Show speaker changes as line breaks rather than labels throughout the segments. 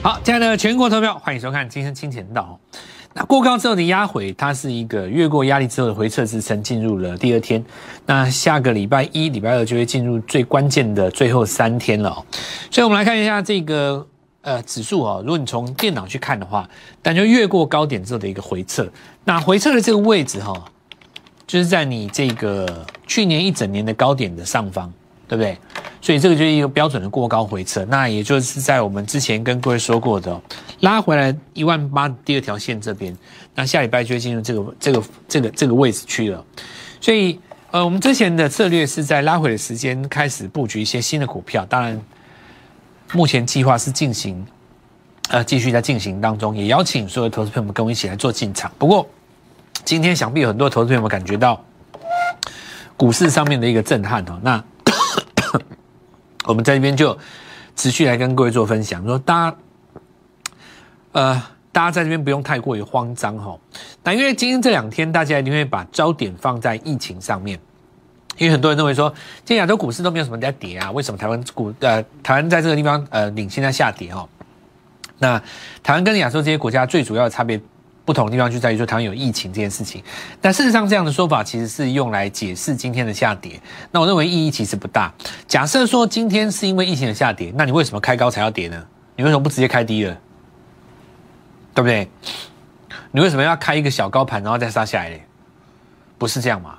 好，亲爱的全国投票，欢迎收看《今生金钱道》。那过高之后的压回，它是一个越过压力之后的回撤支撑，进入了第二天。那下个礼拜一、礼拜二就会进入最关键的最后三天了。所以，我们来看一下这个呃指数哦。如果你从电脑去看的话，但就越过高点之后的一个回撤。那回撤的这个位置哈，就是在你这个去年一整年的高点的上方。对不对？所以这个就是一个标准的过高回撤，那也就是在我们之前跟各位说过的，拉回来一万八第二条线这边，那下礼拜就会进入这个这个这个这个位置去了。所以，呃，我们之前的策略是在拉回的时间开始布局一些新的股票，当然，目前计划是进行，呃，继续在进行当中，也邀请所有投资朋友们跟我一起来做进场。不过，今天想必很多投资朋友们感觉到股市上面的一个震撼哦，那。我们在这边就持续来跟各位做分享，说大家，呃，大家在这边不用太过于慌张哈。那因为今天这两天，大家一定会把焦点放在疫情上面，因为很多人认为说，今天亚洲股市都没有什么在跌啊，为什么台湾股呃台湾在这个地方呃领先在下跌哦？那台湾跟亚洲这些国家最主要的差别。不同的地方就在于说台湾有疫情这件事情，但事实上这样的说法其实是用来解释今天的下跌。那我认为意义其实不大。假设说今天是因为疫情的下跌，那你为什么开高才要跌呢？你为什么不直接开低了？对不对？你为什么要开一个小高盘然后再杀下来呢？不是这样嘛？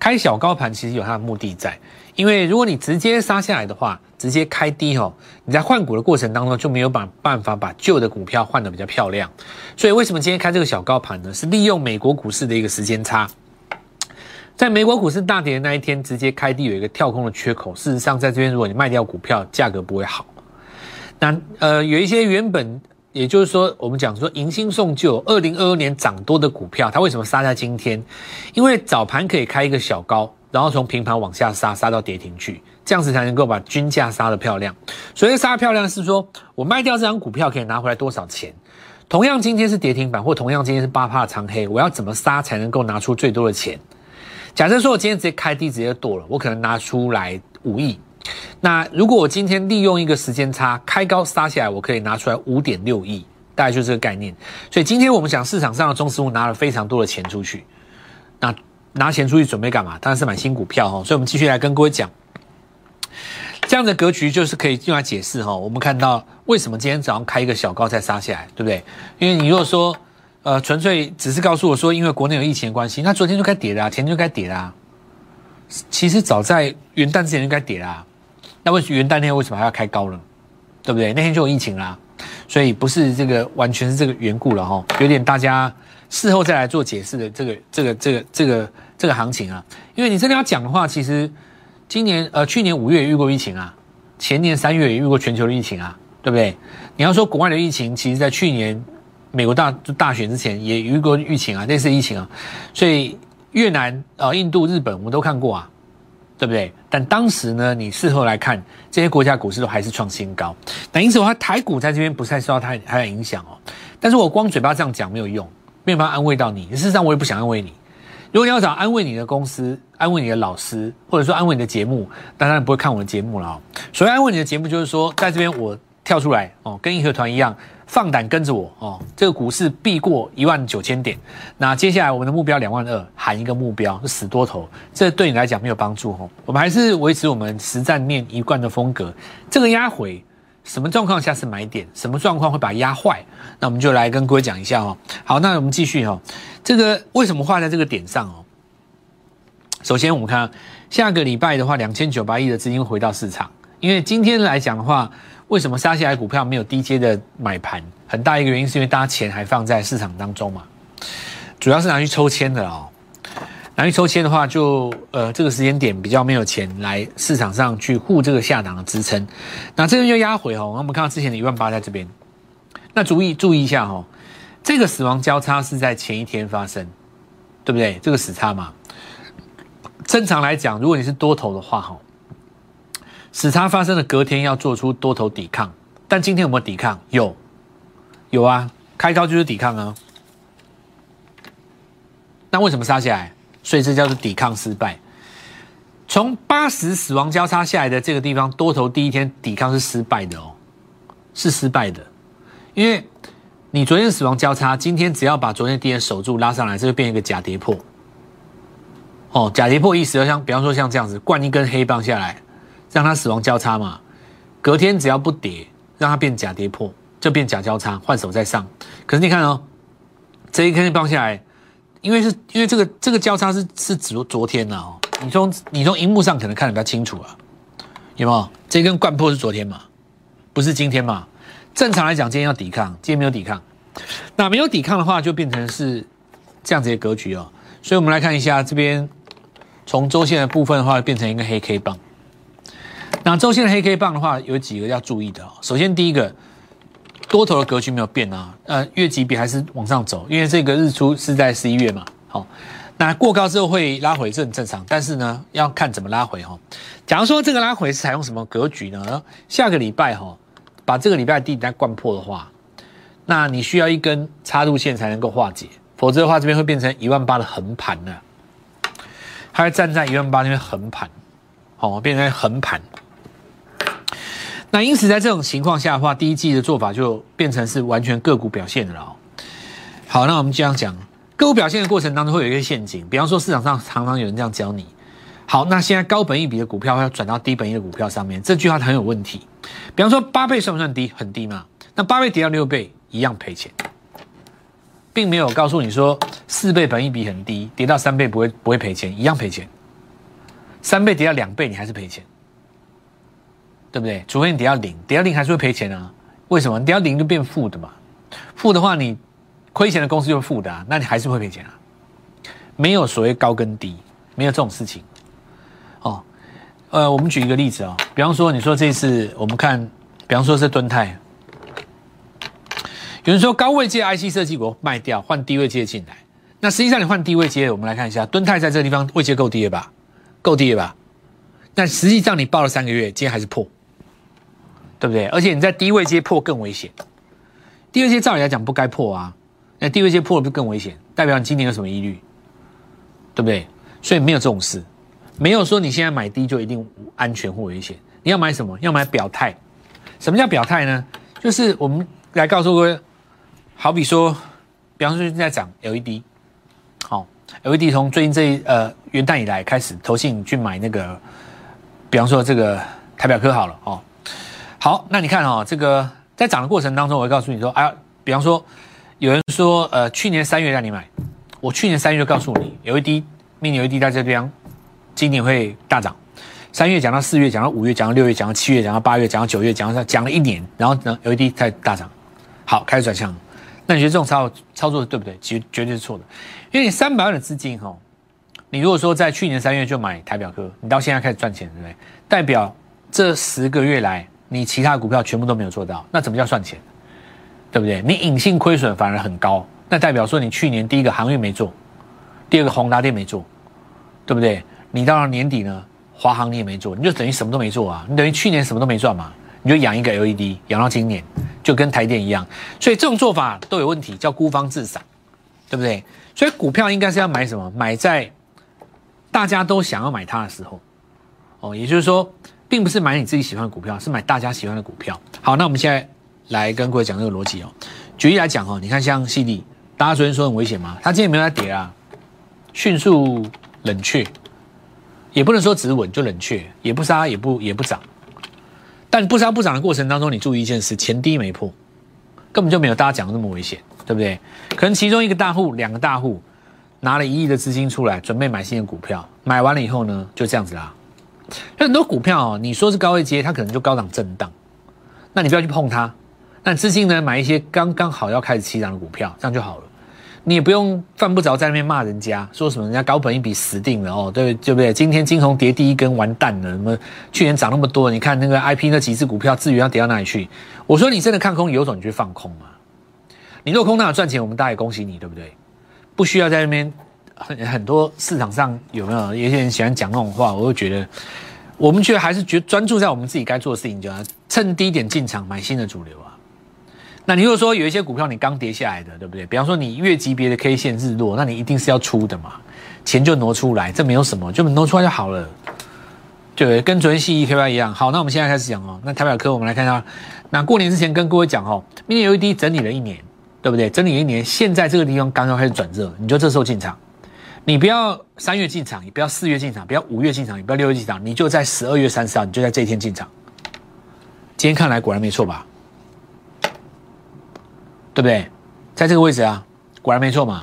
开小高盘其实有它的目的在。因为如果你直接杀下来的话，直接开低哦，你在换股的过程当中就没有把办法把旧的股票换的比较漂亮。所以为什么今天开这个小高盘呢？是利用美国股市的一个时间差，在美国股市大跌的那一天，直接开低有一个跳空的缺口。事实上，在这边如果你卖掉股票，价格不会好。那呃，有一些原本也就是说，我们讲说迎新送旧，二零二二年涨多的股票，它为什么杀在今天？因为早盘可以开一个小高。然后从平盘往下杀，杀到跌停去，这样子才能够把均价杀得漂亮。所以杀漂亮是说我卖掉这张股票可以拿回来多少钱？同样今天是跌停板，或同样今天是八帕长黑，我要怎么杀才能够拿出最多的钱？假设说我今天直接开低直接剁了，我可能拿出来五亿。那如果我今天利用一个时间差开高杀下来，我可以拿出来五点六亿，大概就是这个概念。所以今天我们讲市场上的中实物拿了非常多的钱出去，那。拿钱出去准备干嘛？当然是买新股票哈。所以，我们继续来跟各位讲，这样的格局就是可以用来解释哈。我们看到为什么今天早上开一个小高再杀下来，对不对？因为你如果说，呃，纯粹只是告诉我说，因为国内有疫情的关系，那昨天就该跌啦，前天就该跌啦。其实早在元旦之前就该跌啦。那为元旦那天为什么还要开高呢？对不对？那天就有疫情啦，所以不是这个完全是这个缘故了哈。有点大家事后再来做解释的这个这个这个这个。这个行情啊，因为你真的要讲的话，其实今年呃去年五月也遇过疫情啊，前年三月也遇过全球的疫情啊，对不对？你要说国外的疫情，其实在去年美国大大选之前也遇过疫情啊，类似疫情啊，所以越南啊、印度、日本我们都看过啊，对不对？但当时呢，你事后来看，这些国家股市都还是创新高，那因此的话，台股在这边不太受到太太大影响哦。但是我光嘴巴这样讲没有用，没有办法安慰到你。事实上，我也不想安慰你。如果你要找安慰你的公司、安慰你的老师，或者说安慰你的节目，当然不会看我的节目了哦。所以安慰你的节目就是说，在这边我跳出来哦，跟义和团一样，放胆跟着我哦。这个股市必过一万九千点，那接下来我们的目标两万二，喊一个目标死多头，这对你来讲没有帮助哦。我们还是维持我们实战面一贯的风格，这个压回。什么状况下是买点？什么状况会把它压坏？那我们就来跟各位讲一下哦。好，那我们继续哦。这个为什么画在这个点上哦？首先，我们看下个礼拜的话，两千九百亿的资金回到市场。因为今天来讲的话，为什么杀下来股票没有低阶的买盘？很大一个原因是因为大家钱还放在市场当中嘛，主要是拿去抽签的哦。拿去抽签的话，就呃这个时间点比较没有钱来市场上去护这个下档的支撑，那这边就压回哦。我们看到之前的一万八在这边，那注意注意一下哈，这个死亡交叉是在前一天发生，对不对？这个死叉嘛，正常来讲，如果你是多头的话哈，死叉发生的隔天要做出多头抵抗，但今天有没有抵抗？有，有啊，开高就是抵抗啊。那为什么杀下来？所以这叫做抵抗失败。从八十死亡交叉下来的这个地方，多头第一天抵抗是失败的哦，是失败的。因为你昨天死亡交叉，今天只要把昨天低点守住拉上来，这就变一个假跌破。哦，假跌破意思就像，比方说像这样子，灌一根黑棒下来，让它死亡交叉嘛。隔天只要不跌，让它变假跌破，就变假交叉，换手再上。可是你看哦，这一根棒下来，因为是因为这个这个交叉是是指昨天的哦，你从你从荧幕上可能看得比较清楚啊，有没有？这根灌破是昨天嘛，不是今天嘛？正常来讲，今天要抵抗，今天没有抵抗，那没有抵抗的话，就变成是这样子的格局哦。所以我们来看一下这边。从周线的部分的话，变成一个黑 K 棒。那周线的黑 K 棒的话，有几个要注意的。哦首先，第一个，多头的格局没有变啊，呃，月级别还是往上走，因为这个日出是在十一月嘛。好，那过高之后会拉回，这很正常。但是呢，要看怎么拉回哈。假如说这个拉回是采用什么格局呢？下个礼拜哈，把这个礼拜的地带灌破的话，那你需要一根插入线才能够化解，否则的话，这边会变成一万八的横盘呢。它会站在一万八那边横盘，哦，变成横盘。那因此在这种情况下的话，第一季的做法就变成是完全个股表现的了。好，那我们这样讲，个股表现的过程当中会有一个陷阱，比方说市场上常常有人这样教你。好，那现在高本益比的股票要转到低本益的股票上面，这句话很有问题。比方说八倍算不算低？很低嘛。那八倍跌到六倍，一样赔钱。并没有告诉你说四倍本益比很低，跌到三倍不会不会赔钱，一样赔钱。三倍跌到两倍，你还是赔钱，对不对？除非你跌到零，跌到零还是会赔钱啊？为什么？跌到零就变负的嘛？负的话，你亏钱的公司就是负的啊，那你还是会赔钱啊？没有所谓高跟低，没有这种事情。哦，呃，我们举一个例子啊，比方说你说这次我们看，比方说是敦泰。有人说高位接 IC 设计股卖掉，换低位接进来。那实际上你换低位接，我们来看一下，敦泰在这个地方位阶够低了吧？够低了吧？那实际上你报了三个月，今天还是破，对不对？而且你在低位接破更危险。低位阶照理来讲不该破啊，那低位接破了不更危险？代表你今年有什么疑虑？对不对？所以没有这种事，没有说你现在买低就一定安全或危险。你要买什么？要买表态。什么叫表态呢？就是我们来告诉各位。好比说，比方说现在涨 LED，好，LED 从最近这呃元旦以来开始投信去买那个，比方说这个台表科好了哦，好，那你看哦，这个在涨的过程当中，我会告诉你说，哎，比方说有人说呃去年三月让你买，我去年三月就告诉你 LED mini LED 在这边今年会大涨，三月讲到四月，讲到五月，讲到六月，讲到七月，讲到八月，讲到九月，讲到讲了一年，然后呢 LED 在大涨，好，开始转向。那你觉得这种操操作对不对？绝绝对是错的，因为你三百万的资金哈，你如果说在去年三月就买台表科，你到现在开始赚钱，对不对？代表这十个月来你其他股票全部都没有做到，那怎么叫赚钱？对不对？你隐性亏损反而很高，那代表说你去年第一个航运没做，第二个宏达电没做，对不对？你到了年底呢，华航你也没做，你就等于什么都没做啊，你等于去年什么都没赚嘛。你就养一个 LED，养到今年，就跟台电一样，所以这种做法都有问题，叫孤芳自赏，对不对？所以股票应该是要买什么？买在大家都想要买它的时候，哦，也就是说，并不是买你自己喜欢的股票，是买大家喜欢的股票。好，那我们现在来跟各位讲这个逻辑哦。举例来讲哦，你看像 CD，大家昨天说很危险吗？它今天没有在跌啊，迅速冷却，也不能说止稳就冷却，也不杀也不也不涨。但不杀不涨的过程当中，你注意一件事：前低没破，根本就没有大家讲的那么危险，对不对？可能其中一个大户、两个大户拿了一亿的资金出来，准备买新的股票，买完了以后呢，就这样子啦。很多股票，你说是高位接，它可能就高档震荡，那你不要去碰它。那资金呢，买一些刚刚好要开始起涨的股票，这样就好了。你也不用犯不着在那边骂人家，说什么人家高本一笔死定了哦，对对不对？今天金红跌第一根完蛋了，什么去年涨那么多，你看那个 I P 那几只股票，至于要跌到哪里去？我说你真的看空，有种你去放空嘛。你落空那赚钱，我们大家也恭喜你，对不对？不需要在那边很很多市场上有没有？有些人喜欢讲那种话，我就觉得我们觉得还是觉专注在我们自己该做的事情，就要趁低点进场买新的主流啊。那你如果说有一些股票你刚跌下来的，对不对？比方说你月级别的 K 线日落，那你一定是要出的嘛，钱就挪出来，这没有什么，就挪出来就好了，对，跟昨天系 E K Y 一样。好，那我们现在开始讲哦。那台表科，我们来看一下。那过年之前跟各位讲哦，Mini LED 整理了一年，对不对？整理一年，现在这个地方刚刚开始转热，你就这时候进场。你不要三月进场，也不要四月进场，不要五月进场，也不要六月进场，你就在十二月三十号，你就在这一天进场。今天看来果然没错吧？对不对？在这个位置啊，果然没错嘛，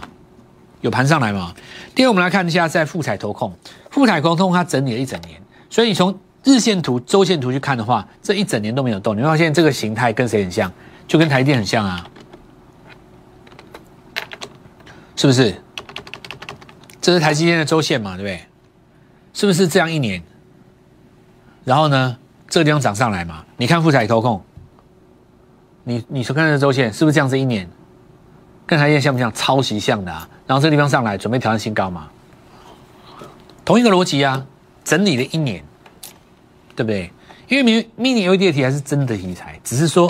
有盘上来嘛。第二，我们来看一下在富彩投控，富彩投控它整理了一整年，所以你从日线图、周线图去看的话，这一整年都没有动。你会发现这个形态跟谁很像？就跟台电很像啊，是不是？这是台积电的周线嘛，对不对？是不是这样一年？然后呢，这个地方涨上来嘛？你看富彩投控，你你说看这周线是不是这样子一年？跟台积电像不像？超级像的啊！然后这个地方上来准备挑战新高嘛？同一个逻辑啊，整理了一年。对不对？因为 mini mini LED 题还是真的题材，只是说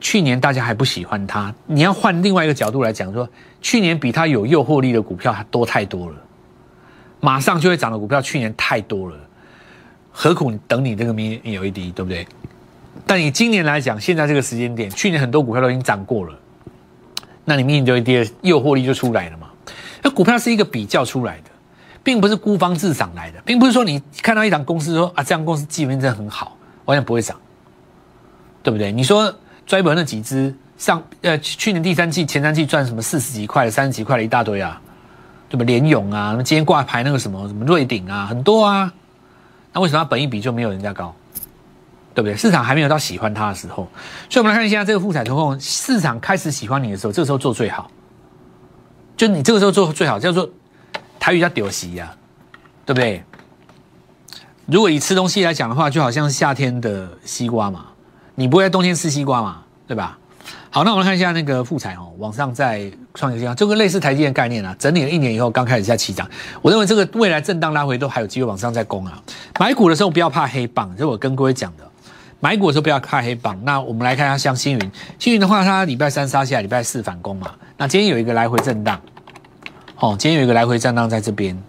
去年大家还不喜欢它。你要换另外一个角度来讲，说去年比它有诱惑力的股票还多太多了，马上就会涨的股票去年太多了，何苦等你这个 mini LED 对不对？但你今年来讲，现在这个时间点，去年很多股票都已经涨过了，那你 mini LED 诱惑力就出来了嘛？那股票是一个比较出来的。并不是孤芳自赏来的，并不是说你看到一档公司说啊，这样公司基本面真的很好，完全不会涨，对不对？你说追本那几只上呃去年第三季前三季赚什么四十几块、三十几块的一大堆啊，对吧？联勇啊，今天挂牌那个什么什么瑞鼎啊，很多啊，那为什么它本一比就没有人家高？对不对？市场还没有到喜欢它的时候，所以我们来看一下这个富彩投控，市场开始喜欢你的时候，这个时候做最好，就你这个时候做最好，叫做。台语叫丢席呀，对不对？如果以吃东西来讲的话，就好像夏天的西瓜嘛，你不会在冬天吃西瓜嘛，对吧？好，那我们看一下那个富彩哦，往上在创新高，这个类似台积电概念啊，整理了一年以后刚开始在起涨，我认为这个未来震荡拉回都还有机会往上再攻啊。买股的时候不要怕黑棒，这是我跟各位讲的，买股的时候不要怕黑棒。那我们来看一下像星云，星云的话，它礼拜三杀下，礼拜四反攻嘛，那今天有一个来回震荡。哦，今天有一个来回震荡在这边，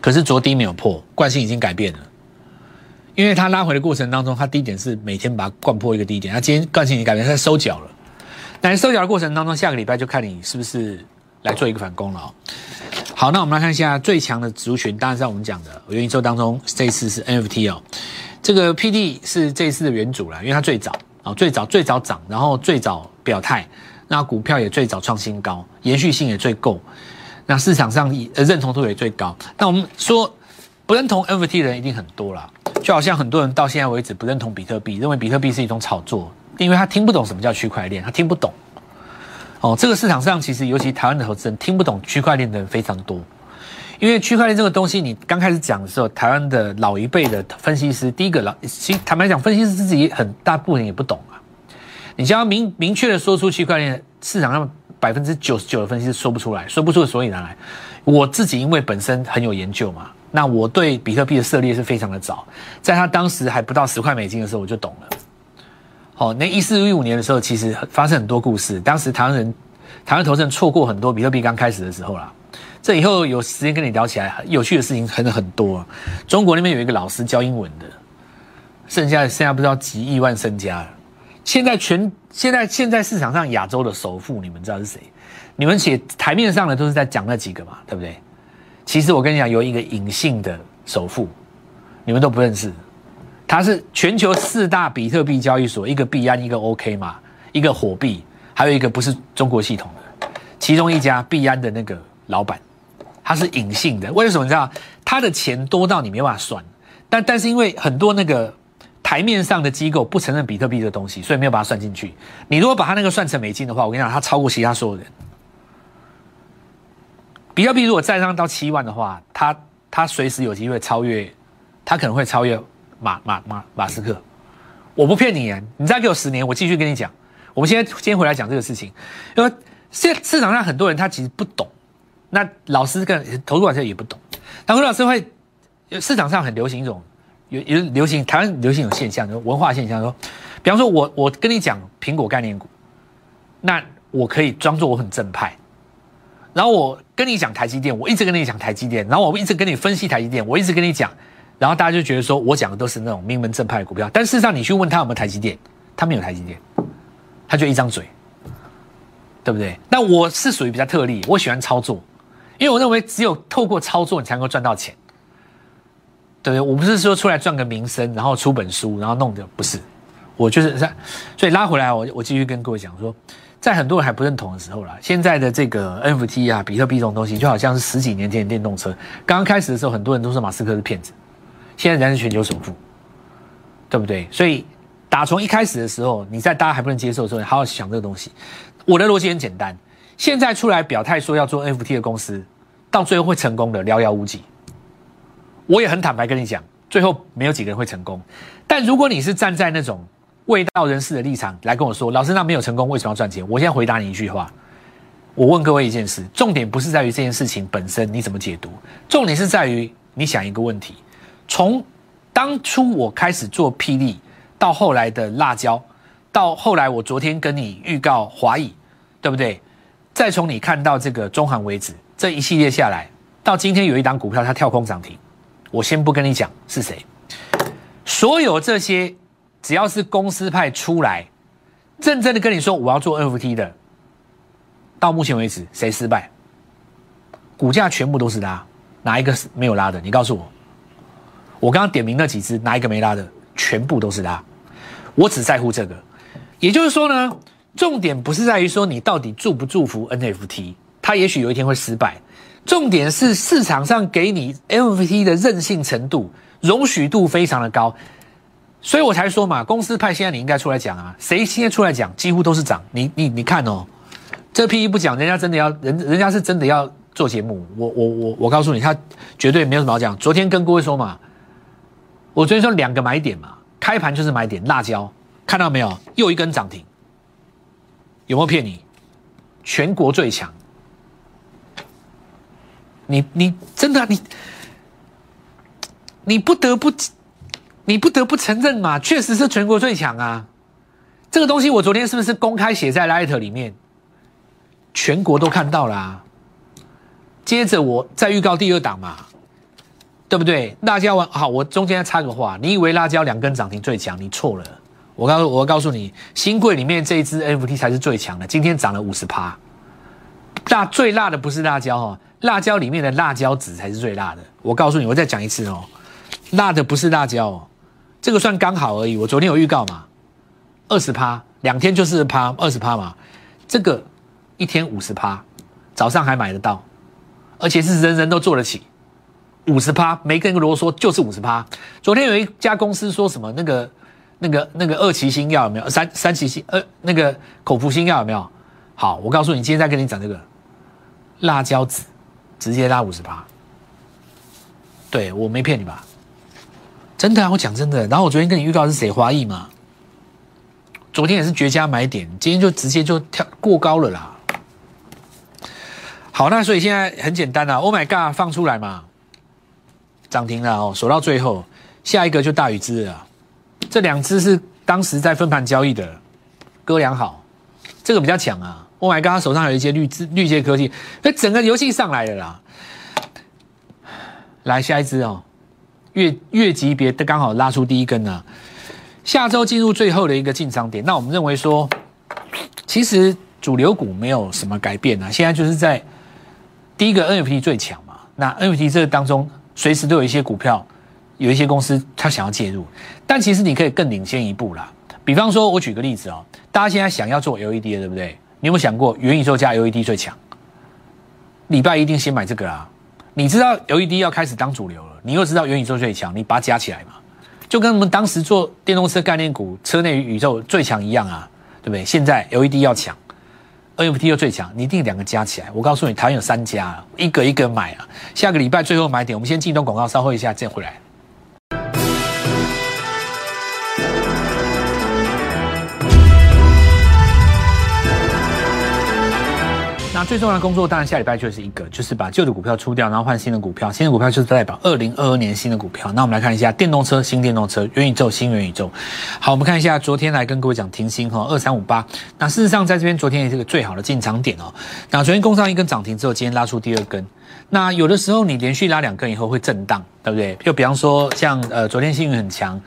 可是昨低没有破，惯性已经改变了。因为它拉回的过程当中，它低点是每天把它灌破一个低点，它今天惯性已经改变，它收脚了。但收脚的过程当中，下个礼拜就看你是不是来做一个反攻了。好，那我们来看一下最强的族群，当然是我们讲的元宇宙当中，这次是 NFT 哦。这个 PD 是这次的元祖了，因为它最早啊，最早最早涨，然后最早表态。那股票也最早创新高，延续性也最够，那市场上呃认同度也最高。那我们说不认同 NFT 的人一定很多啦，就好像很多人到现在为止不认同比特币，认为比特币是一种炒作，因为他听不懂什么叫区块链，他听不懂。哦，这个市场上其实尤其台湾的投资人听不懂区块链的人非常多，因为区块链这个东西，你刚开始讲的时候，台湾的老一辈的分析师，第一个老，其实坦白讲，分析师自己很大部分也不懂啊。你想要明明确的说出区块链市场上百分之九十九的分析师说不出来，说不出所以然来。我自己因为本身很有研究嘛，那我对比特币的涉猎是非常的早，在他当时还不到十块美金的时候我就懂了。好，那一四一五年的时候，其实发生很多故事。当时台湾人、台湾投资人错过很多比特币刚开始的时候啦。这以后有时间跟你聊起来，有趣的事情很很多。中国那边有一个老师教英文的，剩下剩下不知道几亿万身家。现在全现在现在市场上亚洲的首富，你们知道是谁？你们写台面上的都是在讲那几个嘛，对不对？其实我跟你讲，有一个隐性的首富，你们都不认识。他是全球四大比特币交易所，一个币安，一个 OK 嘛，一个火币，还有一个不是中国系统的，其中一家币安的那个老板，他是隐性的。为什么你知道？他的钱多到你没办法算，但但是因为很多那个。台面上的机构不承认比特币这东西，所以没有把它算进去。你如果把它那个算成美金的话，我跟你讲，它超过其他所有人。比特币如果再上到七万的话，它它随时有机会超越，它可能会超越马马马马斯克。我不骗你啊，你再给我十年，我继续跟你讲。我们现在今天回来讲这个事情，因为现市场上很多人他其实不懂，那老师跟投资老师也不懂。投资老师会市场上很流行一种。有有流行台湾流行有现象，就文化现象，说，比方说我我跟你讲苹果概念股，那我可以装作我很正派，然后我跟你讲台积电，我一直跟你讲台积电，然后我一直跟你分析台积电，我一直跟你讲，然后大家就觉得说我讲的都是那种名门正派的股票，但事实上你去问他有没有台积电，他没有台积电，他就一张嘴，对不对？那我是属于比较特例，我喜欢操作，因为我认为只有透过操作你才能够赚到钱，对不对？我不是说出来赚个名声，然后出本书，然后弄的不是，我就是，所以拉回来，我我继续跟各位讲说。在很多人还不认同的时候啦，现在的这个 NFT 啊、比特币这种东西，就好像是十几年前的电动车。刚刚开始的时候，很多人都说马斯克是骗子，现在人家是全球首富，对不对？所以打从一开始的时候，你在大家还不能接受的时候，你好好想这个东西。我的逻辑很简单，现在出来表态说要做 NFT 的公司，到最后会成功的寥寥无几。我也很坦白跟你讲，最后没有几个人会成功。但如果你是站在那种，未到人士的立场来跟我说，老师那没有成功，为什么要赚钱？我现在回答你一句话，我问各位一件事，重点不是在于这件事情本身你怎么解读，重点是在于你想一个问题：从当初我开始做霹雳，到后来的辣椒，到后来我昨天跟你预告华裔，对不对？再从你看到这个中韩为止，这一系列下来，到今天有一档股票它跳空涨停，我先不跟你讲是谁，所有这些。只要是公司派出来，认真的跟你说我要做 NFT 的，到目前为止谁失败？股价全部都是拉，哪一个是没有拉的？你告诉我。我刚刚点名那几只，哪一个没拉的？全部都是拉。我只在乎这个。也就是说呢，重点不是在于说你到底祝不祝福 NFT，它也许有一天会失败。重点是市场上给你 NFT 的韧性程度、容许度非常的高。所以我才说嘛，公司派现在你应该出来讲啊，谁现在出来讲，几乎都是涨。你你你看哦，这 P E 不讲，人家真的要人，人家是真的要做节目。我我我我告诉你，他绝对没有什么好讲。昨天跟各位说嘛，我昨天说两个买点嘛，开盘就是买点，辣椒看到没有？又一根涨停，有没有骗你？全国最强，你你真的你你不得不。你不得不承认嘛，确实是全国最强啊！这个东西我昨天是不是公开写在 Light 里面？全国都看到了。接着我再预告第二档嘛，对不对？辣椒完好，我中间插个话，你以为辣椒两根涨停最强？你错了。我告诉我告诉你，新贵里面这一支 FT 才是最强的，今天涨了五十趴。辣最辣的不是辣椒哦，辣椒里面的辣椒籽才是最辣的。我告诉你，我再讲一次哦，辣的不是辣椒哦。这个算刚好而已。我昨天有预告嘛，二十趴，两天就是趴二十趴嘛。这个一天五十趴，早上还买得到，而且是人人都做得起。五十趴，没跟个啰嗦，就是五十趴。昨天有一家公司说什么那个那个那个二期新药有没有？三三期新呃那个口服新药有没有？好，我告诉你，今天再跟你讲这个辣椒籽，直接拉五十趴。对我没骗你吧？真的啊，我讲真的。然后我昨天跟你预告是谁华裔嘛？昨天也是绝佳买点，今天就直接就跳过高了啦。好，那所以现在很简单啊，Oh my God，放出来嘛，涨停了哦，守到最后，下一个就大禹之了。这两只是当时在分盘交易的，哥俩好，这个比较强啊。Oh my God，手上有一些绿智绿界科技，那整个游戏上来了啦。来下一只哦。月月级别的刚好拉出第一根呢，下周进入最后的一个进场点。那我们认为说，其实主流股没有什么改变啊，现在就是在第一个 NFT 最强嘛。那 NFT 这个当中，随时都有一些股票，有一些公司它想要介入，但其实你可以更领先一步啦。比方说，我举个例子哦，大家现在想要做 LED 的，对不对？你有没有想过元宇宙加 LED 最强？礼拜一定先买这个啊！你知道 LED 要开始当主流了。你又知道元宇宙最强，你把它加起来嘛，就跟我们当时做电动车概念股、车内宇宙最强一样啊，对不对？现在 LED 要强，NFT 又最强，你一定两个加起来。我告诉你，台湾有三家，一个一个买啊。下个礼拜最后买点，我们先进一段广告，稍后一下再回来。最重要的工作当然下礼拜就是一个，就是把旧的股票出掉，然后换新的股票。新的股票就是代表二零二二年新的股票。那我们来看一下电动车、新电动车、元宇宙、新元宇宙。好，我们看一下昨天来跟各位讲停薪哈，二三五八。那事实上在这边昨天也是个最好的进场点哦。那昨天攻上一根涨停之后，今天拉出第二根。那有的时候你连续拉两根以后会震荡，对不对？就比方说像呃昨天幸运很强，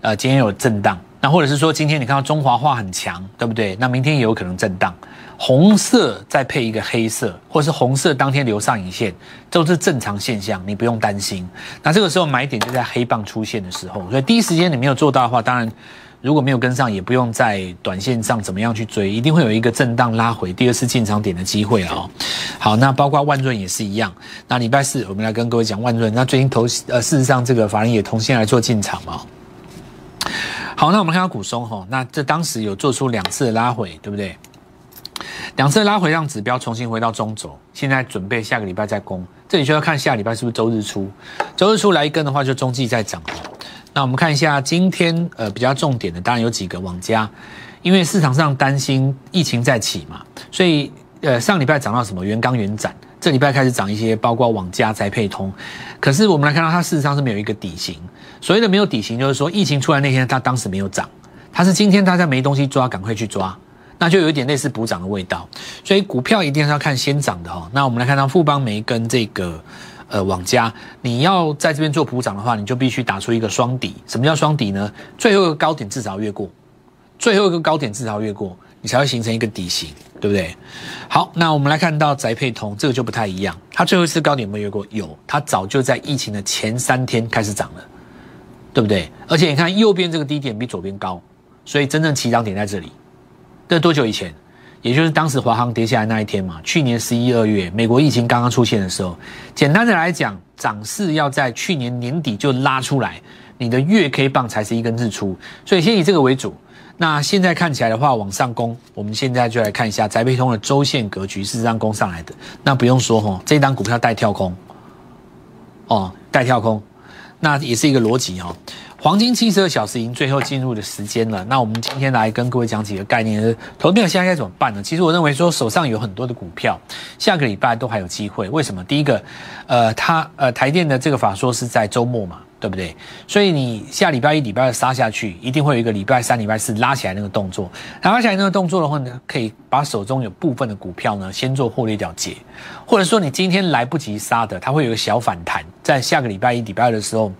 呃今天有震荡。那或者是说今天你看到中华化很强，对不对？那明天也有可能震荡。红色再配一个黑色，或是红色当天留上影线，都是正常现象，你不用担心。那这个时候买点就在黑棒出现的时候，所以第一时间你没有做到的话，当然如果没有跟上，也不用在短线上怎么样去追，一定会有一个震荡拉回第二次进场点的机会哦。好，那包括万润也是一样。那礼拜四我们来跟各位讲万润，那最近投呃事实上这个法人也同线来做进场嘛。好，那我们看到股松哈，那这当时有做出两次的拉回，对不对？两次拉回让指标重新回到中轴，现在准备下个礼拜再攻，这里就要看下礼拜是不是周日出，周日出来一根的话，就中继再涨。那我们看一下今天呃比较重点的，当然有几个网家，因为市场上担心疫情再起嘛，所以呃上礼拜涨到什么元钢元展，这礼拜开始涨一些，包括网家宅配通，可是我们来看到它事实上是没有一个底型，所谓的没有底型就是说疫情出来那天它当时没有涨，它是今天大家没东西抓，赶快去抓。那就有一点类似补涨的味道，所以股票一定是要看先涨的哈。那我们来看到富邦煤跟这个呃网家，你要在这边做补涨的话，你就必须打出一个双底。什么叫双底呢？最后一个高点至少越过，最后一个高点至少越过，你才会形成一个底型，对不对？好，那我们来看到宅配通这个就不太一样，它最后一次高点有没有越过？有，它早就在疫情的前三天开始涨了，对不对？而且你看右边这个低点比左边高，所以真正起涨点在这里。这多久以前？也就是当时华航跌下来那一天嘛。去年十一二月，美国疫情刚刚出现的时候，简单的来讲，涨势要在去年年底就拉出来，你的月 K 棒才是一根日出。所以先以这个为主。那现在看起来的话，往上攻，我们现在就来看一下宅配通的周线格局是这样攻上来的。那不用说哈，这单股票带跳空，哦，带跳空，那也是一个逻辑哈。黄金七十二小时已经最后进入的时间了，那我们今天来跟各位讲几个概念，投票现在该怎么办呢？其实我认为说手上有很多的股票，下个礼拜都还有机会。为什么？第一个，呃，它呃台电的这个法说是在周末嘛。对不对？所以你下礼拜一、礼拜二杀下去，一定会有一个礼拜三、礼拜四拉起来那个动作。拉起来那个动作的话呢，可以把手中有部分的股票呢，先做获利了结，或者说你今天来不及杀的，它会有个小反弹，在下个礼拜一、礼拜二的时候，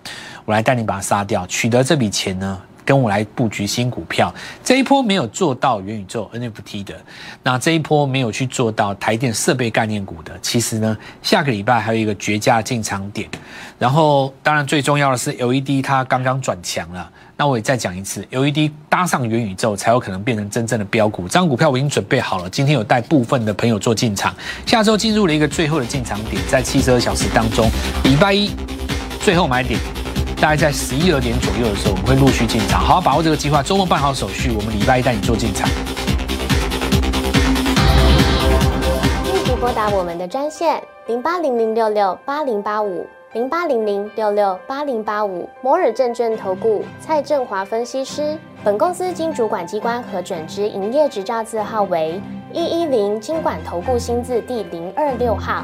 我来带你把它杀掉，取得这笔钱呢。跟我来布局新股票，这一波没有做到元宇宙 NFT 的，那这一波没有去做到台电设备概念股的，其实呢，下个礼拜还有一个绝佳进场点。然后，当然最重要的是 LED 它刚刚转强了，那我也再讲一次，LED 搭上元宇宙才有可能变成真正的标股。这张股票我已经准备好了，今天有带部分的朋友做进场，下周进入了一个最后的进场点，在七十二小时当中，礼拜一最后买点。大概在十一二点左右的时候，我们会陆续进场，好好把握这个计划。周末办好手续，我们礼拜一带你做进场。
立即拨打我们的专线零八零零六六八零八五零八零零六六八零八五摩尔证券投顾蔡振华分析师。本公司经主管机关核准之营业执照字号为一一零金管投顾新字第零二六号。